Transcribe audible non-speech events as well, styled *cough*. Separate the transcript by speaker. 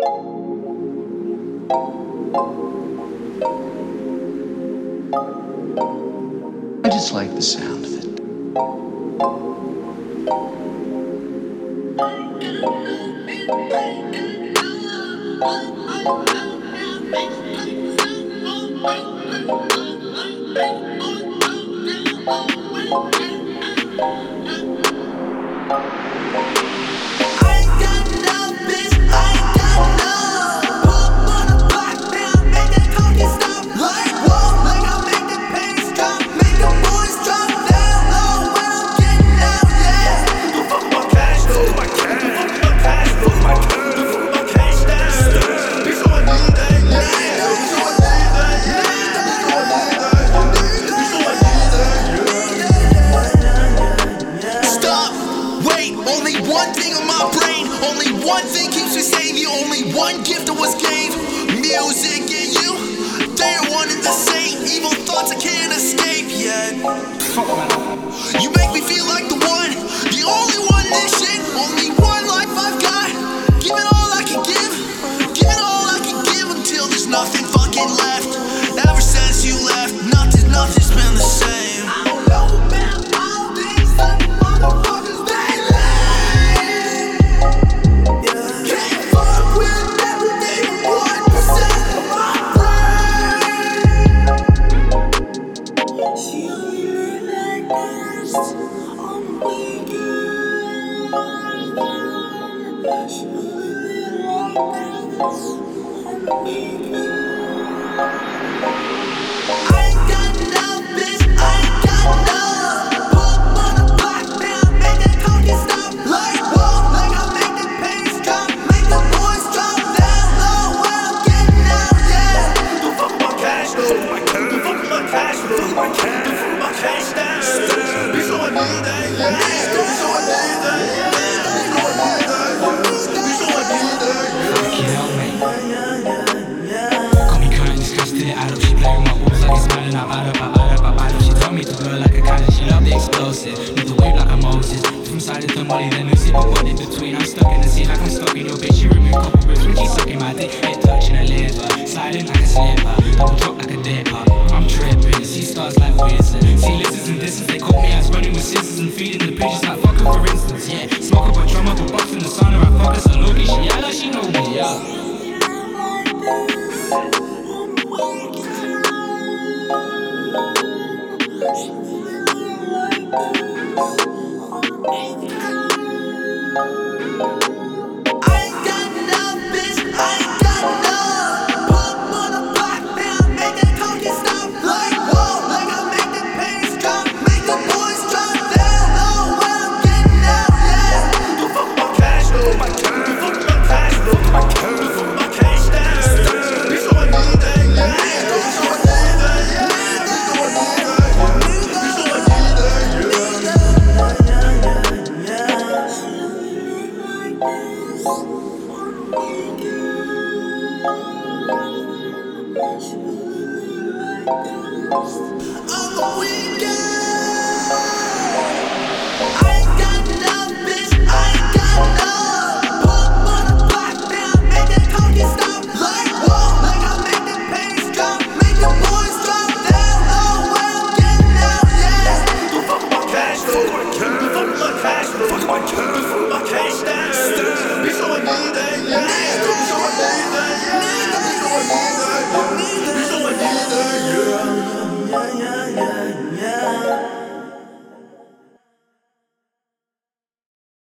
Speaker 1: I just like the sound of it. *laughs*
Speaker 2: one thing on my brain, only one thing keeps me sane. The only one gift that was gave, music and you. They are one and the same. Evil thoughts I can't escape yet. You make me feel like the one, the only one in this shit. Only one life I've got. Give it all I can give, give it all I can give until there's nothing fucking left. Like this on the weekend. I ain't got enough, bitch. I ain't got enough. Put on the block now, make that cocky stop. Like whoa, like I make the pace drop, make the boys drop down low when I'm getting out, yeah.
Speaker 3: Call Side the molly, then we see my body between. I'm stuck in the sea like I'm stuck in your bitch. She removed couple ribs when she sucking my dick. Hit touching her liver, sliding like a slipper, double drop like a dipper. I'm tripping, see stars like wizards. See lizards and distance, they caught me as running with scissors and feeding the pigeons like fucker for instance. Yeah, smoke up a drum up a box in the sauna, I fuck her so Loki. She yellow, she know me, yeah.
Speaker 2: I On the weekend. yeah, yeah, yeah.